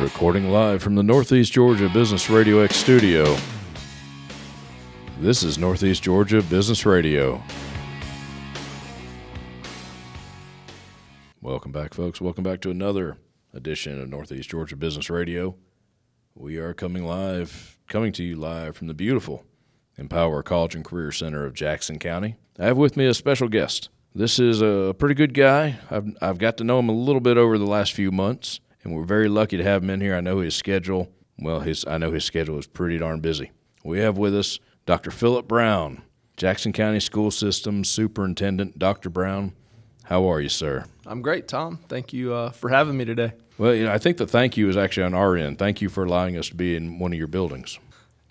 Recording live from the Northeast Georgia Business Radio X studio. This is Northeast Georgia Business Radio. Welcome back, folks. Welcome back to another edition of Northeast Georgia Business Radio. We are coming live, coming to you live from the beautiful Empower College and Career Center of Jackson County. I have with me a special guest. This is a pretty good guy. I've, I've got to know him a little bit over the last few months and we're very lucky to have him in here. I know his schedule. Well, his I know his schedule is pretty darn busy. We have with us Dr. Philip Brown, Jackson County School System Superintendent. Dr. Brown, how are you, sir? I'm great, Tom. Thank you uh, for having me today. Well, you know, I think the thank you is actually on our end. Thank you for allowing us to be in one of your buildings.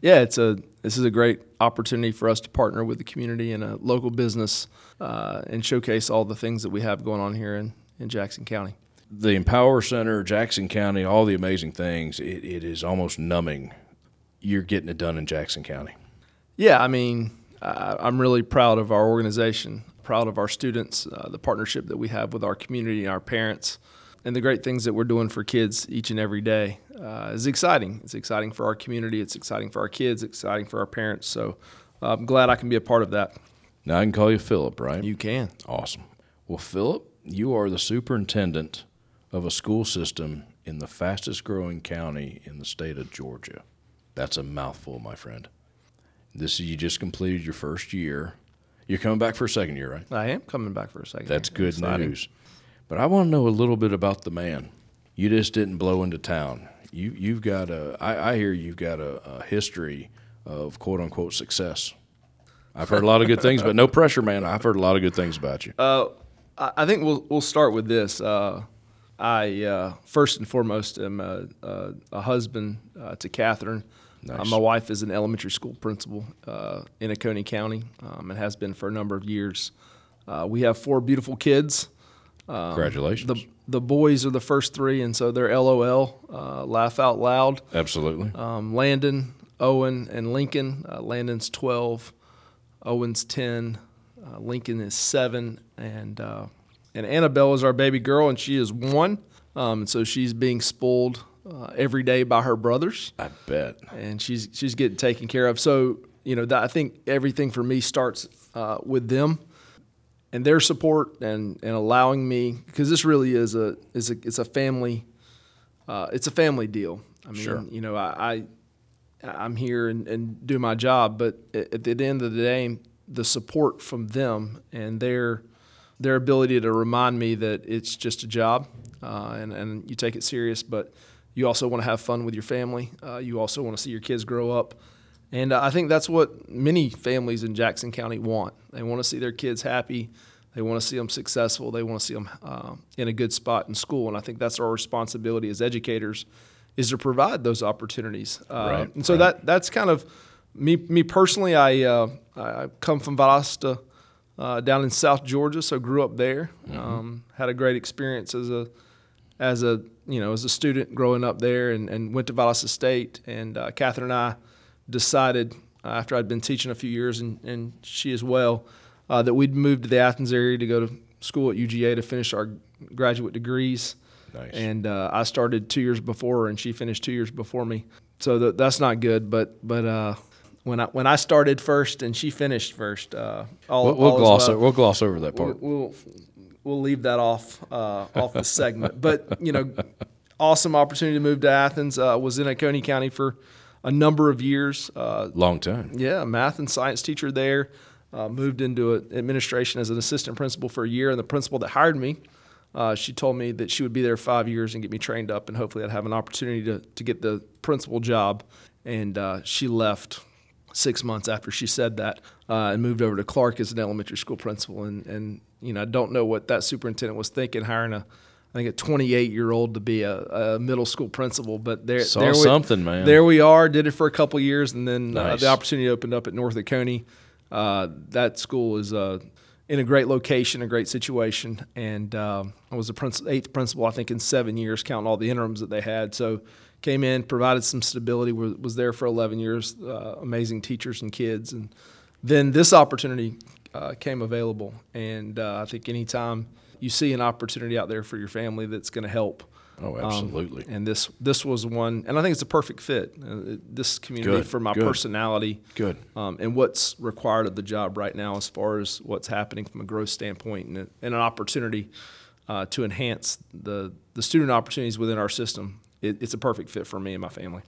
Yeah, it's a this is a great opportunity for us to partner with the community and a local business uh, and showcase all the things that we have going on here in, in Jackson County the Empower Center, Jackson County, all the amazing things, it, it is almost numbing. You're getting it done in Jackson County. Yeah, I mean, I'm really proud of our organization, proud of our students, uh, the partnership that we have with our community and our parents, and the great things that we're doing for kids each and every day uh, is exciting. It's exciting for our community, it's exciting for our kids, it's exciting for our parents. So uh, I'm glad I can be a part of that. Now I can call you Philip, right? You can. Awesome. Well, Philip, you are the superintendent of a school system in the fastest growing county in the state of Georgia. That's a mouthful, my friend. This you just completed your first year. You're coming back for a second year, right? I am coming back for a second. That's year. good news. But I want to know a little bit about the man. You just didn't blow into town. You you've got a. I, I hear you've got a, a history of quote unquote success. I've heard a lot of good things, but no pressure, man. I've heard a lot of good things about you. Uh, I think we'll we'll start with this. Uh, I uh, first and foremost am a, a, a husband uh, to Catherine. Uh, nice. Uh, my wife is an elementary school principal uh, in Oconee County um, and has been for a number of years. Uh, we have four beautiful kids. Um, Congratulations. The, the boys are the first three, and so they're LOL, laugh out loud. Absolutely. Um, Landon, Owen, and Lincoln. Landon's 12, Owen's 10, Lincoln is 7, and and Annabelle is our baby girl, and she is one. Um, so she's being spoiled uh, every day by her brothers. I bet. And she's she's getting taken care of. So you know, that, I think everything for me starts uh, with them and their support and, and allowing me because this really is a is a it's a family uh, it's a family deal. I mean, sure. you know, I, I am here and, and do my job, but at, at the end of the day, the support from them and their their ability to remind me that it's just a job uh, and, and you take it serious, but you also want to have fun with your family. Uh, you also want to see your kids grow up. And uh, I think that's what many families in Jackson County want. They want to see their kids happy. They want to see them successful. They want to see them uh, in a good spot in school. And I think that's our responsibility as educators is to provide those opportunities. Uh, right, and so right. that that's kind of me. Me personally, I uh, I come from Valdosta, uh, down in South Georgia, so grew up there. Mm-hmm. Um, had a great experience as a as a you know as a student growing up there, and, and went to Valdosta State. And uh, Catherine and I decided uh, after I'd been teaching a few years, and, and she as well, uh, that we'd move to the Athens area to go to school at UGA to finish our graduate degrees. Nice. And uh, I started two years before her, and she finished two years before me. So th- that's not good, but but uh, when I when I started first and she finished first. Uh, all, we'll, we'll all gloss well. we'll gloss over that part. We'll we'll, we'll leave that off uh, off the segment. But you know, awesome opportunity to move to Athens. Uh, was in Oconee County for a number of years. Uh, Long time. Yeah, math and science teacher there. Uh, moved into administration as an assistant principal for a year, and the principal that hired me. Uh, she told me that she would be there five years and get me trained up, and hopefully I'd have an opportunity to, to get the principal job. And uh, she left six months after she said that uh, and moved over to Clark as an elementary school principal. And, and, you know, I don't know what that superintendent was thinking, hiring a, I think a 28 year old to be a, a, middle school principal, but there, Saw there we, something, man. There we are. Did it for a couple years, and then nice. uh, the opportunity opened up at North Oconee. Uh, that school is uh, in a great location, a great situation, and um, I was the eighth principal, I think, in seven years, counting all the interims that they had. So came in, provided some stability, was, was there for 11 years, uh, amazing teachers and kids. And then this opportunity uh, came available. And uh, I think anytime you see an opportunity out there for your family that's going to help Oh, Um, absolutely. and this this was one, and I think it's a perfect fit. Uh, this community Good, for my good. personality, Good. um, and what's required of the job right now, as far as what's happening from a growth standpoint, and, and an opportunity uh, to enhance the the student opportunities within our system. It, it's a perfect fit for me and my family.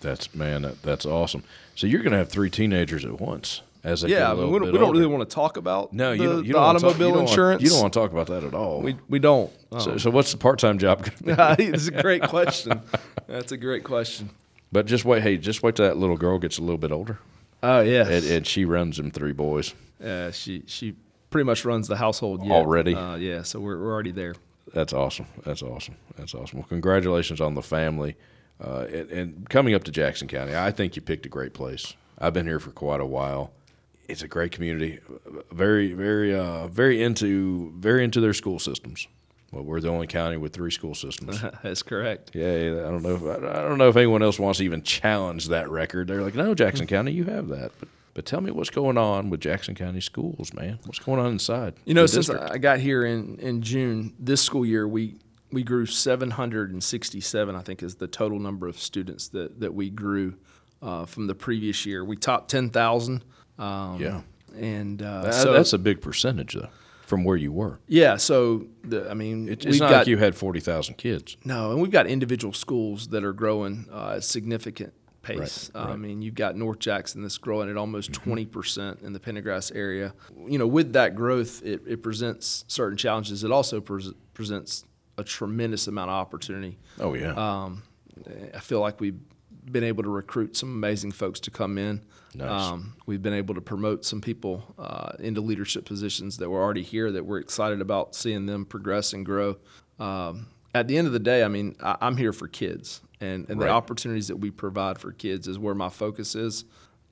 That's man, that, that's awesome. So you're going to have three teenagers at once as they Yeah, get I a mean, little we, don't, we don't really want to talk about No, you the, don't. You the don't wanna talk- automobile you don't insurance. you don't want to talk about that at all. we we don't. so, so what's the part-time job? gonna be? it's a great question. That's a great question. But just wait. Hey, just wait till that little girl gets a little bit older, Oh yes. and, and she runs them three boys. Uh, she she pretty much runs the household yet. Already? Uh, yeah, so we're we're already there. That's awesome. That's awesome. That's awesome. Well, congratulations on the family. Uh, and, and coming up to Jackson County, I think you picked a great place. I've been here for quite a while. It's a great community. Very, very, uh, very into, very into their school systems. Well, we're the only county with three school systems. That's correct. yeah, I don't know. If, I don't know if anyone else wants to even challenge that record. They're like, no, Jackson County, you have that. But, but tell me what's going on with Jackson County schools, man. What's going on inside? You know, since district? I got here in in June this school year, we we grew 767. I think is the total number of students that that we grew uh, from the previous year. We topped 10,000. Um, Yeah. and uh, That- so that's a big percentage though, from where you were. yeah. So the, I mean, It, we've it's not got like you had forty thousand kids. No, and we've got individual schools that are growing uh, significant pace. Right, Uh, I mean, you've got North Jackson that's growing at almost 20 percent in the Pendergrass area. You know, with that growth, it, it presents certain challenges. It also pres- presents a tremendous amount of opportunity. Oh yeah, Um, I feel like we've been able to recruit some amazing folks to come in. Nice. Um, we've been able to promote some people uh, into leadership positions that were already here that we're excited about seeing them progress and grow. Um, at the end of the day, I mean, I, I'm here for kids, and, and Right. the opportunities that we provide for kids is where my focus is.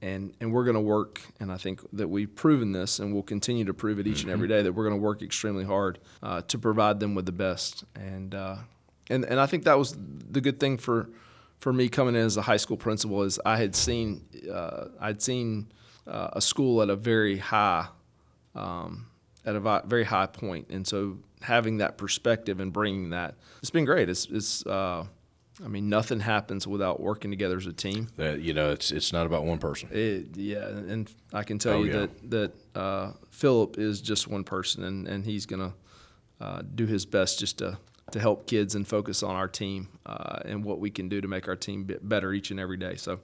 And, and we're going to work, and I think that we've proven this, and we'll continue to prove it each and every day that we're going to work extremely hard uh, to provide them with the best. And uh, and and I think that was the good thing for for me coming in as a high school principal is I had seen uh, I'd seen uh, a school at a very high um, at a very high point, and so having that perspective and bringing that it's been great. It's it's uh, I mean nothing happens without working together as a team. that you know, it's it's not about one person. It, yeah, and I can tell Oh, you yeah. that that uh, Philip is just one person, and, and he's gonna uh, do his best just to to help kids and focus on our team uh, and what we can do to make our team better each and every day. So,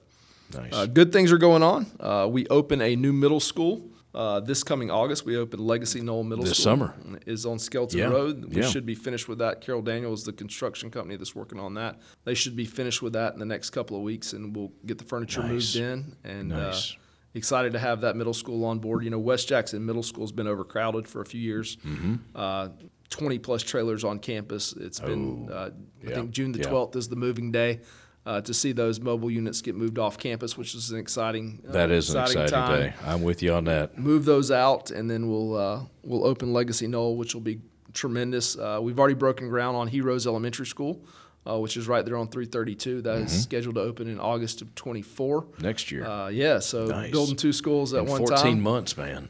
Nice. uh, good things are going on. Uh, we open a new middle school. Uh, this coming August, we open Legacy Knoll Middle This School. summer. is on Skelton Yeah, Road. We yeah. should be finished with that. Carroll Daniel is the construction company that's working on that. They should be finished with that in the next couple of weeks, and we'll get the furniture Nice. moved in. And Nice. uh, excited to have that middle school on board. You know, West Jackson Middle School has been overcrowded for a few years. Mm-hmm. Uh, 20 plus trailers on campus. It's been, uh, I Oh, yeah, think June the yeah. 12th is the moving day. Uh, to see those mobile units get moved off campus, which is an exciting uh, that is an exciting time day. I'm with you on that. move those out, and then we'll uh, we'll open Legacy Knoll, which will be tremendous. Uh, we've already broken ground on Heroes Elementary School, uh, which is right there on 332. That is Mm-hmm. scheduled to open in August of 24. Next year, Uh, yeah, so Nice. building two schools at in one 14 time. months, man.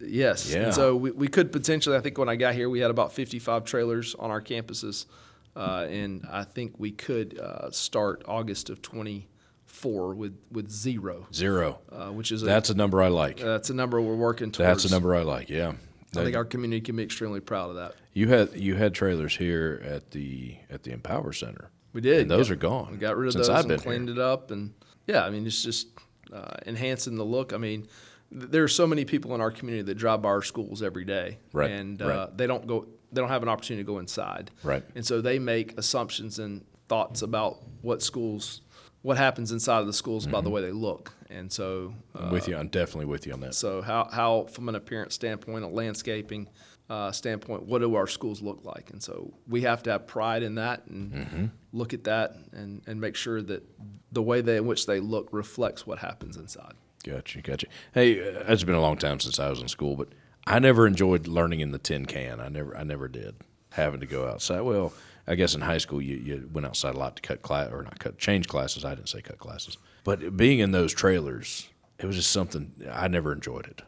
Yes. Yeah. And so we, we could potentially, I think when I got here, we had about 55 trailers on our campuses. Uh, and I think we could uh, start August of 24 with, with zero, Zero. uh, which is That's a number I like. that's a number we're working towards. That's a number I like. Yeah. I think our community can be extremely proud of that. You had you had trailers here at the at the Empower Center. We did. And those Got- are gone. We got rid of since those I've and been cleaned here. it up, and yeah, I mean it's just uh, enhancing the look. I mean, th- there are so many people in our community that drive by our schools every day, Right, And uh, right. they don't go. They don't have an opportunity to go inside, Right. And so they make assumptions and thoughts about what schools, what happens inside of the schools by the way they look, and so I'm with you. I'm definitely with you on that. so how, how from an appearance standpoint, a landscaping uh, standpoint, what do our schools look like? And so we have to have pride in that and Mm-hmm. look at that and, and make sure that the way they, in which they look reflects what happens inside. Gotcha, gotcha. Hey, uh, it's been a long time since I was in school, but I never enjoyed learning in the tin can. I never, I never did. Having to go outside. Well, I guess in high school you, you went outside a lot to cut class or not cut change classes. I didn't say cut classes, but being in those trailers, it was just something I never enjoyed it.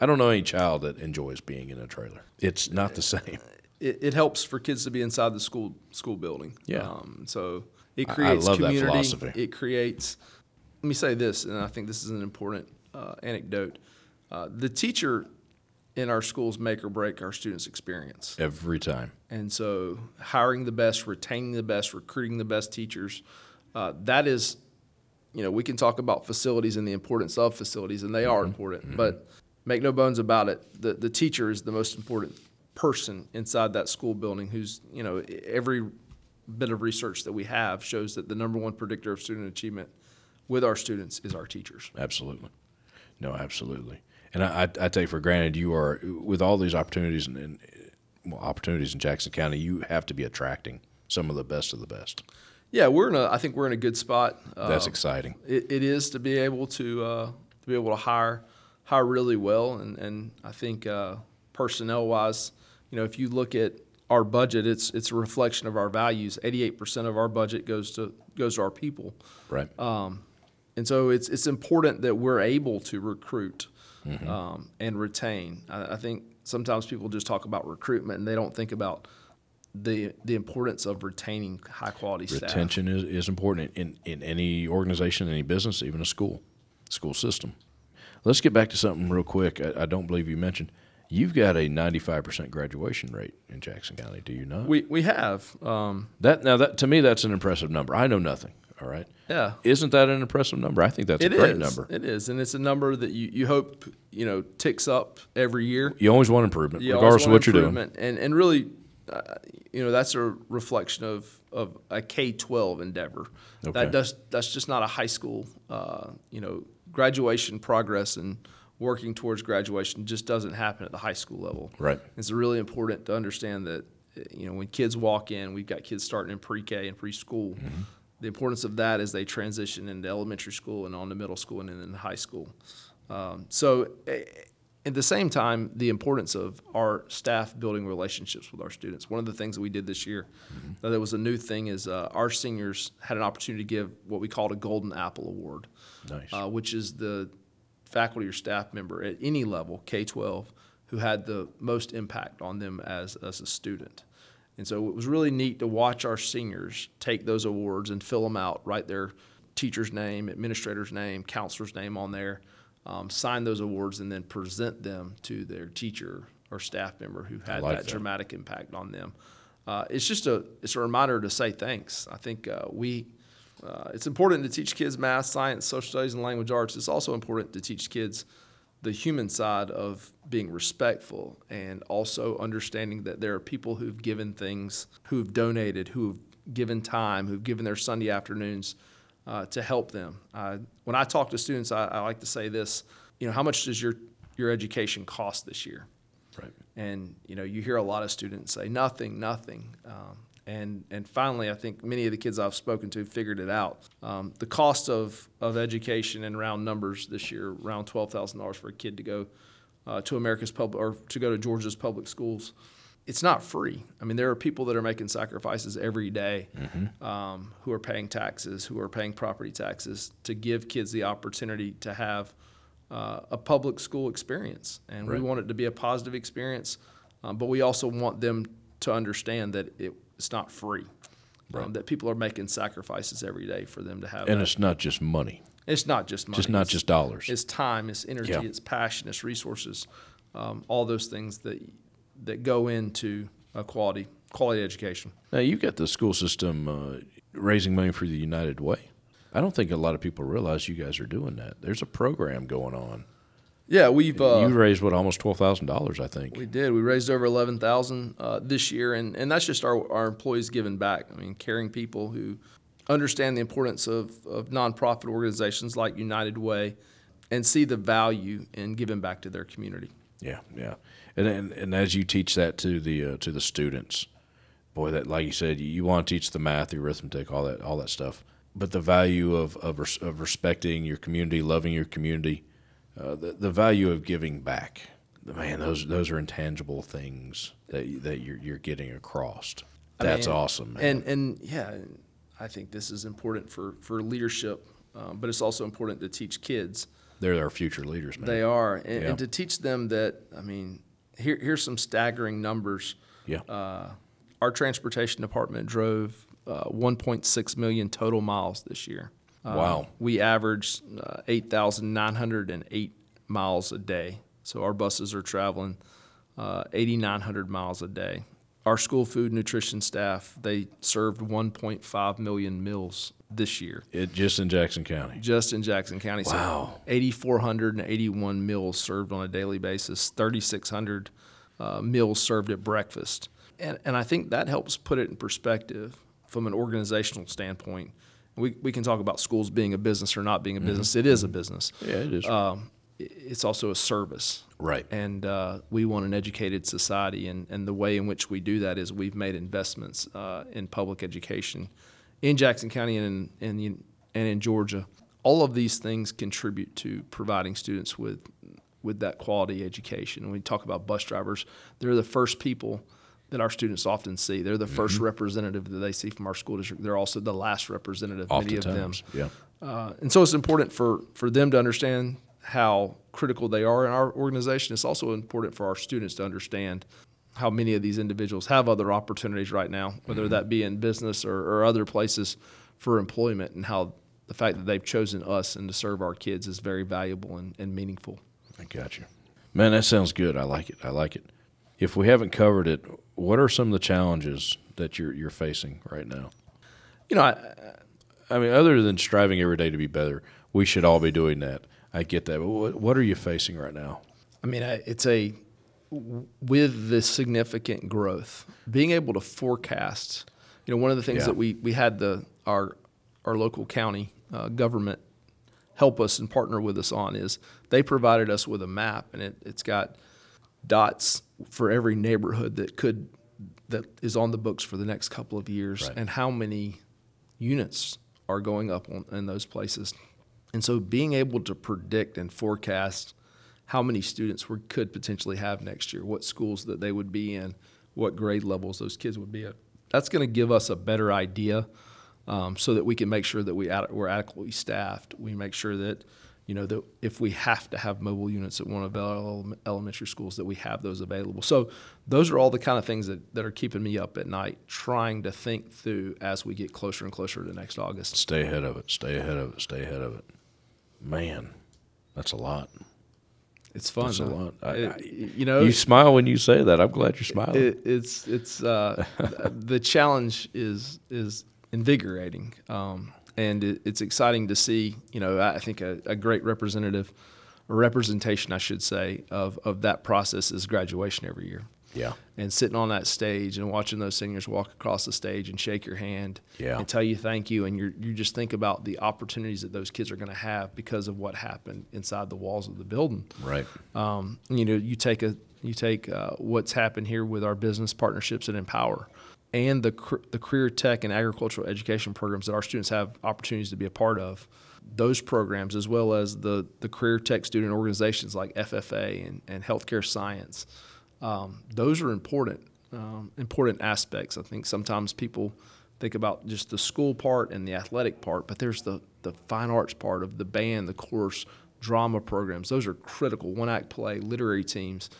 I don't know any child that enjoys being in a trailer. It's not the same. it, it helps for kids to be inside the school school building. Yeah. Um, so it I- I creates love that community. philosophy. It creates. Let me say this, and I think this is an important uh, anecdote. Uh, the teacher in our schools make or break our students' experience. Every time. And so, hiring the best, retaining the best, recruiting the best teachers, uh, that is, you know, we can talk about facilities and the importance of facilities, and they are important. But make no bones about it, the, the teacher is the most important person inside that school building who's, you know, every bit of research that we have shows that the number one predictor of student achievement with our students is our teachers. Absolutely. No, absolutely. And I, I, take for granted you are with all these opportunities and, and well, opportunities in Jackson County. You have to be attracting some of the best of the best. Yeah, we're in a. I think we're in a good spot. That's Uh, exciting. it, it is to be able to uh, to be able to hire hire really well, and and I think uh, personnel wise, you know, if you look at our budget, it's it's a reflection of our values. Eighty eight percent of our budget goes to goes to our people, Right. and so it's it's important that we're able to recruit Mm-hmm. um, and retain. I, I think sometimes people just talk about recruitment and they don't think about the the importance of retaining high quality staff. Retention is, is important in, in any organization, any business, even a school, school system. Let's get back to something real quick. I, I don't believe you mentioned you've got a 95% graduation rate in Jackson County. Do you not? We we have um, that now that to me that's an impressive number. I know nothing. All right. yeah. Isn't that an impressive number? I think that's It a great is. number. It is, and it's a number that you, you hope you know ticks up every year. You always want improvement, You regardless of what you're doing. and and really, uh, you know, that's a reflection of of a K twelve endeavor. Okay. That does that's just not a high school. Uh, you know, graduation progress and working towards graduation just doesn't happen at the high school level. Right. It's really important to understand that you know when kids walk in, we've got kids starting in pre-K and preschool. Mm-hmm. The importance of that as they transition into elementary school and on to middle school and then high school. Um, so, at the same time, the importance of our staff building relationships with our students. One of the things that we did this year uh, that was a new thing is uh, our seniors had an opportunity to give what we called a Golden Apple Award Nice. uh, which is the faculty or staff member at any level, K 12, who had the most impact on them as, as a student. And so it was really neat to watch our seniors take those awards and fill them out, write their teacher's name, administrator's name, counselor's name on there, um, sign those awards, and then present them to their teacher or staff member who had like that, that. dramatic impact on them. Uh, it's just a it's a reminder to say thanks. I think uh, we uh, it's important to teach kids math, science, social studies, and language arts. It's also important to teach kids the human side of being respectful and also understanding that there are people who've given things, who've donated, who've given time, who've given their Sunday afternoons uh, to help them. Uh, when I talk to students, I, I like to say this: you know, how much does your your education cost this year? right. and you know you hear a lot of students say nothing nothing um, and and finally i think many of the kids i've spoken to figured it out um, the cost of of education in round numbers this year around $12000 for a kid to go uh, to america's public or to go to georgia's public schools it's not free i mean there are people that are making sacrifices every day, um, who are paying taxes who are paying property taxes to give kids the opportunity to have uh, a public school experience, and Right. we want it to be a positive experience. Um, but we also want them to understand that it, it's not free. Um, that people are making sacrifices every day for them to have. And that. it's not just money, It's not just money. just not It's- just dollars. It's time. It's energy. Yeah. It's passion. It's resources. Um, all those things that that go into a quality quality education. Now you've got the school system uh, raising money for the United Way. I don't think a lot of people realize you guys are doing that. There's a program going on. Yeah, we've uh, you raised what almost twelve thousand dollars, I think. We did. We raised over eleven thousand uh, this year, and, and that's just our, our employees giving back. I mean, caring people who understand the importance of, of nonprofit organizations like United Way, and see the value in giving back to their community. Yeah, yeah, and and, and as you teach that to the uh, to the students, boy, that like you said, you, you want to teach the math, the arithmetic, all that all that stuff. But the value of of, res- of respecting your community, loving your community, uh, the the value of giving back, man, those those are intangible things that that you're you're getting across. I That's mean, awesome, man. And and yeah, I think this is important for for leadership, um, but it's also important to teach kids. They're our future leaders, man. They are, and, Yeah. and to teach them that. I mean, here here's some staggering numbers. Yeah. Uh, our transportation department drove uh, 1.6 million total miles this year. Uh, Wow. We average uh, 8,908 miles a day. So our buses are traveling uh, 8,900 miles a day. Our school food nutrition staff, they served 1.5 million meals this year it just in Jackson County. just in Jackson County. Wow. So 8,481 meals served on a daily basis, 3,600 uh, meals served at breakfast. And, and I think that helps put it in perspective from an organizational standpoint. We, we can talk about schools being a business or not being a business. It is a business. Yeah, it is. Um, it's also a service. right. And uh, we want an educated society, and, and the way in which we do that is we've made investments uh, in public education in Jackson County and in, and, in, and in Georgia. All of these things contribute to providing students with with that quality education. When we talk about bus drivers, they're the first people that our students often see. They're the 1st Mm-hmm. representative that they see from our school district. They're also the last representative, many of them. Yeah. Uh, and so it's important for, for them to understand how critical they are in our organization. It's also important for our students to understand how many of these individuals have other opportunities right now, whether that be in business or, or other places for employment, and how the fact that they've chosen us and to serve our kids is very valuable and, and meaningful. I got you. Man, that sounds good. I like it. I like it. If we haven't covered it, what are some of the challenges that you're you're facing right now? You know, I, I mean, other than striving every day to be better, we should all be doing that. I get that. But what, what are you facing right now? I mean, I- it's a with the significant growth, being able to forecast. You know, one of the things Yeah. that we we had the our our local county uh, government help us and partner with us on is they provided us with a map, and it, it's got dots for every neighborhood that could that is on the books for the next couple of years, Right. and how many units are going up on, in those places. And so being able to predict and forecast how many students we could potentially have next year, what schools that they would be in, what grade levels those kids would be at, that's going to give us a better idea um, so that we can make sure that we ad- we're adequately staffed. We make sure that, you know, that if we have to have mobile units at one of our elementary schools, that we have those available. So those are all the kind of things that, that are keeping me up at night, trying to think through as we get closer and closer to next August. Stay ahead of it. Stay ahead of it. Stay ahead of it. Man, that's a lot. It's fun. That's a lot. I- It- I- you know, You smile when you say that. I'm glad you're smiling. it, it's it's uh, the challenge is is invigorating, um, and it, it's exciting to see. You know, I think a, a great representative, or representation, I should say, of of that process is graduation every year. yeah. And sitting on that stage and watching those seniors walk across the stage and shake your hand Yeah. and tell you thank you, and you you just think about the opportunities that those kids are going to have because of what happened inside the walls of the building Right. um, you know, you take a you take uh, what's happened here with our business partnerships at Empower, and the the career tech and agricultural education programs that our students have opportunities to be a part of. Those programs, as well as the the career tech student organizations like FFA and, and healthcare science, um, those are important um, important aspects. I think sometimes people think about just the school part and the athletic part, but there's the the fine arts part of the band, the course, drama programs. Those are critical. One act play, literary teams.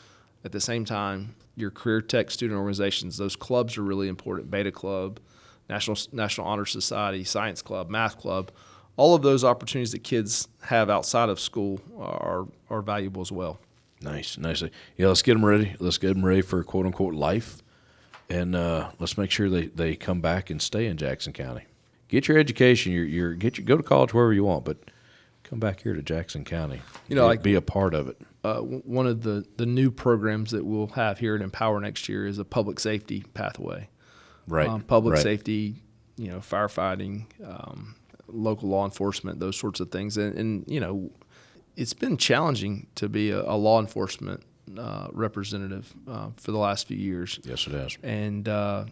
At the same time, your career tech student organizations, those clubs are really important. Beta Club, National National Honor Society, Science Club, Math Club. All of those opportunities that kids have outside of school are are valuable as well. Nice, nice. Yeah, let's get them ready. Let's get them ready for quote unquote life, and uh, let's make sure they, they come back and stay in Jackson County. Get your education. Your your get your go to college wherever you want, but come back here to Jackson County. You know, be, like- be a part of it. Uh, one of the, the new programs that we'll have here at Empower next year is a public safety pathway. Right. Um, public right. safety, you know, firefighting, um, local law enforcement, those sorts of things. And, and you know, it's been challenging to be a, a law enforcement uh, representative uh, for the last few years Yes, it has. and uh,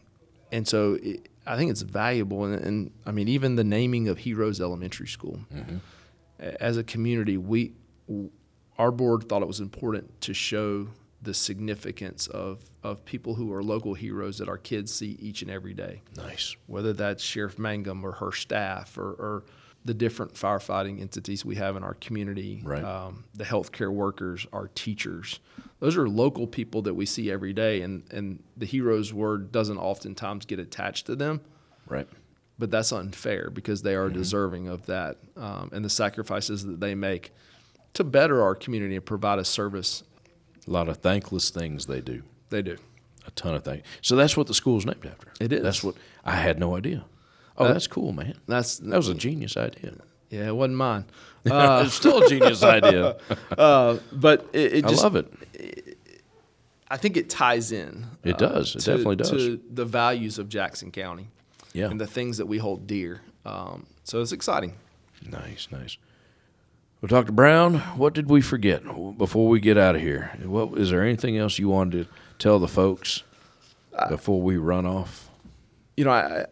and so it, I think it's valuable. And, and I mean, even the naming of Heroes Elementary School, A- as a community, we our board thought it was important to show the significance of of people who are local heroes that our kids see each and every day Nice. whether that's Sheriff Mangum or her staff or, or the different firefighting entities we have in our community, Right. um, the healthcare workers, our teachers. Those are local people that we see every day, and, and the heroes word doesn't oftentimes get attached to them Right. but that's unfair because they are deserving of that um, and the sacrifices that they make to better our community and provide a service. A lot of thankless things they do. They do. A ton of things. So that's what the school's named after. It is. That's what I had no idea. Oh, that's cool, man. That's That was a genius idea. yeah, it wasn't mine, uh, it's still a genius idea. uh, but it, it I just love it. I think it ties in. It uh, does. It to- definitely does. to the values of Jackson County Yeah. and the things that we hold dear. Um, so it's exciting. Nice, nice. Well, Dr. Brown, what did we forget before we get out of here? What is there anything else you wanted to tell the folks before we run off? you know, I,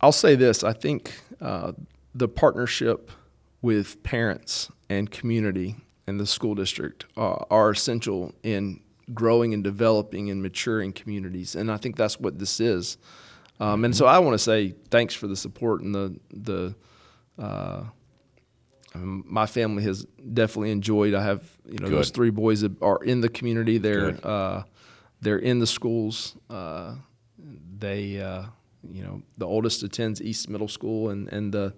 I'll say this. I think uh, the partnership with parents and community and the school district uh, are essential in growing and developing and maturing communities. And I think that's what this is. Um, and so I want to say thanks for the support and the the. Uh, um, my family has definitely enjoyed. I have you know those three boys that are in the community. They're uh, they're in the schools. Uh, they uh, you know the oldest attends East Middle School and and the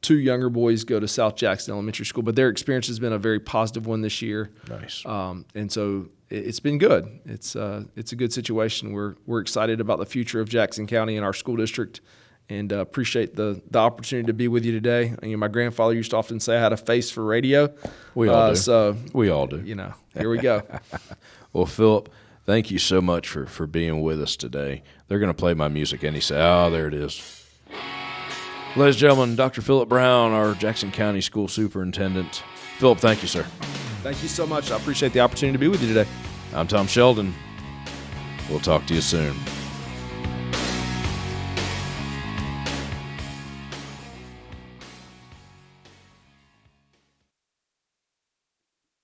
two younger boys go to South Jackson Elementary School. But their experience has been a very positive one this year. Nice. Um, and so it- it's been good. It's uh, it's a good situation. We're we're excited about the future of Jackson County and our school district, and uh, appreciate the the opportunity to be with you today. You know, my grandfather used to often say I had a face for radio. We all uh, do. So we all do. you know, here we go. Well, Philip, thank you so much for, for being with us today. They're going to play my music, and he said, "Oh, there it is." Ladies and gentlemen, Dr. Philip Brown, our Jackson County School Superintendent. Philip, thank you, sir. Thank you so much. I appreciate the opportunity to be with you today. I'm Tom Sheldon. We'll talk to you soon.